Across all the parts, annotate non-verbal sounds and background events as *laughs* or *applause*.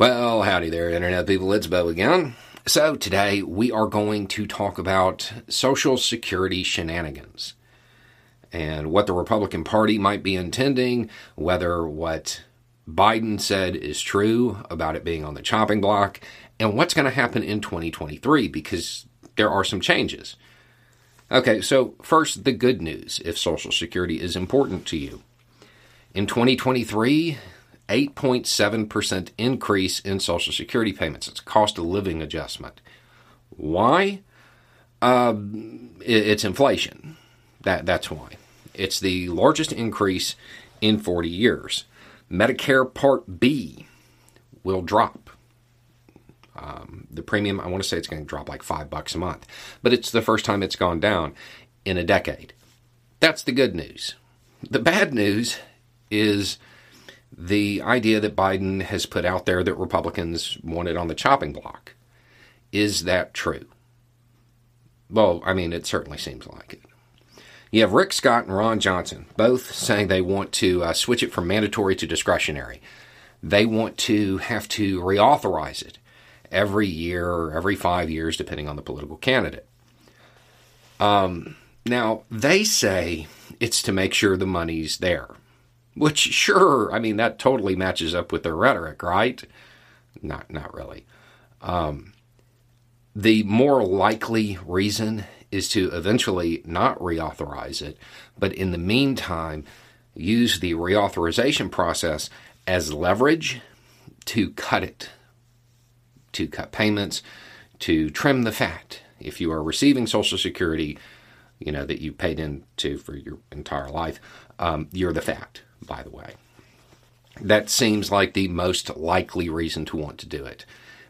Well, howdy there, Internet people. It's Bo again. So, today we are going to talk about Social Security shenanigans and what the Republican Party might be intending, whether what Biden said is true about it being on the chopping block, and what's going to happen in 2023 because there are some changes. Okay, so first, the good news if Social Security is important to you. In 2023, 8.7% increase in Social Security payments. It's cost of living adjustment. Why? Uh, it's inflation. That, that's why. It's the largest increase in 40 years. Medicare Part B will drop. Um, the premium, I want to say it's going to drop like five bucks a month, but it's the first time it's gone down in a decade. That's the good news. The bad news is the idea that Biden has put out there that Republicans wanted on the chopping block. Is that true? Well, I mean, it certainly seems like it. You have Rick Scott and Ron Johnson both saying they want to uh, switch it from mandatory to discretionary. They want to have to reauthorize it every year or every five years, depending on the political candidate. Um, now, they say it's to make sure the money's there. Which, sure, I mean, that totally matches up with their rhetoric, right? Not, not really. Um, the more likely reason is to eventually not reauthorize it, but in the meantime, use the reauthorization process as leverage to cut it, to cut payments, to trim the fat. If you are receiving Social Security, you know, that you paid into for your entire life, um, you're the fat by the way. That seems like the most likely reason to want to do it.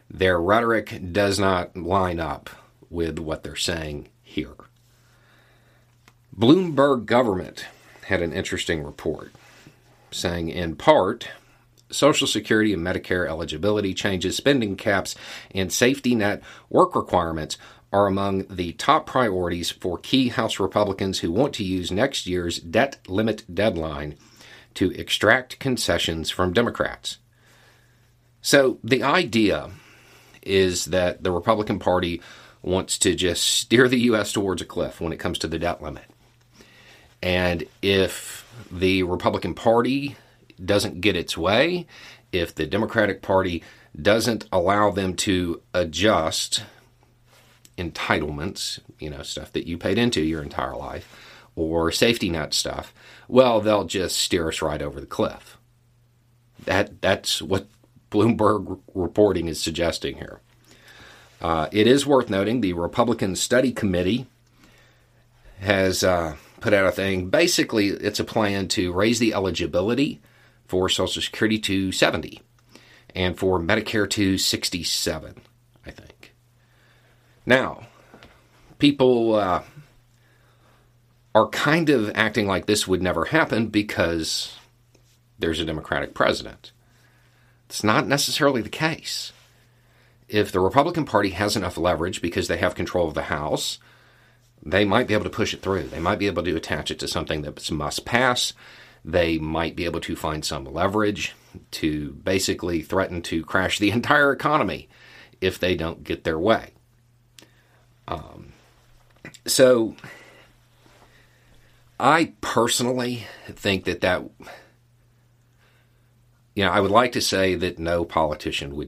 Their rhetoric does not line up with what they're saying here. Bloomberg government had an interesting report saying, in part, Social Security and Medicare eligibility changes, spending caps, and safety net work requirements are among the top priorities for key House Republicans who want to use next year's debt limit deadline to extract concessions from Democrats. So the idea is that the Republican Party wants to just steer the U.S. towards a cliff when it comes to the debt limit. And if the Republican Party doesn't get its way, if the Democratic Party doesn't allow them to adjust entitlements, you know, stuff that you paid into your entire life, or safety net stuff, well, they'll just steer us right over the cliff. That that's what Bloomberg reporting is suggesting here. Uh, it is worth noting the Republican Study Committee has uh, put out a thing. Basically, it's a plan to raise the eligibility for Social Security to 70 and for Medicare to 67, I think. Now, people uh, are kind of acting like this would never happen because there's a Democratic president. It's not necessarily the case. If the Republican Party has enough leverage because they have control of the House, they might be able to push it through. They might be able to attach it to something that must pass. They might be able to find some leverage to basically threaten to crash the *laughs* entire economy if they don't get their way. Um, so I personally think that that, you know, I would like to say that no politician would.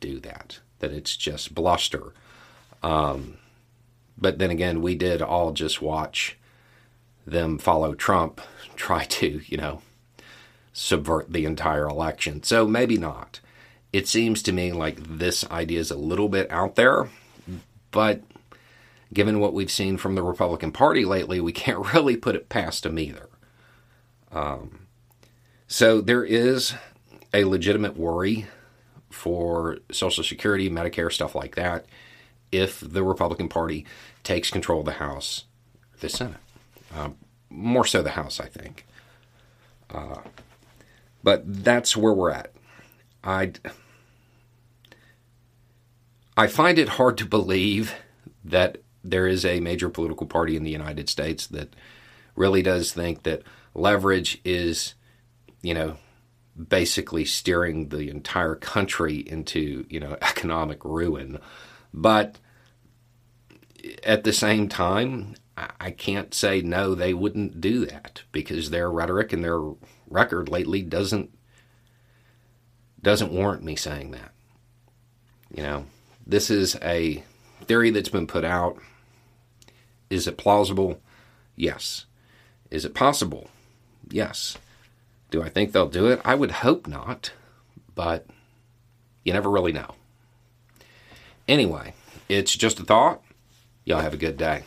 Do that, that it's just bluster. Um, but then again, we did all just watch them follow Trump *laughs* try to, you know, subvert the entire election. So maybe not. It seems to me like this idea is a little bit out there, but given what we've seen from the Republican Party lately, we *laughs* can't really put it past them either. Um, so there is a legitimate worry for Social Security, Medicare, stuff like that, if the Republican Party takes control of the House, the Senate. Uh, more so the House, I think. Uh, but that's where we're at. I I find it hard to believe that there is a major political party in the United States that really does think that leverage is, you know, basically steering the entire country into, you know, *laughs* economic ruin. But at the same time, I can't say no, they wouldn't do that because their rhetoric and their record lately doesn't doesn't warrant me saying that. You know, this is a theory that's been put out. Is it plausible? Yes. Is it possible? Yes. Do I think they'll do it? I would hope not, but you never really know. Anyway, it's just a thought. Y'all have a good day.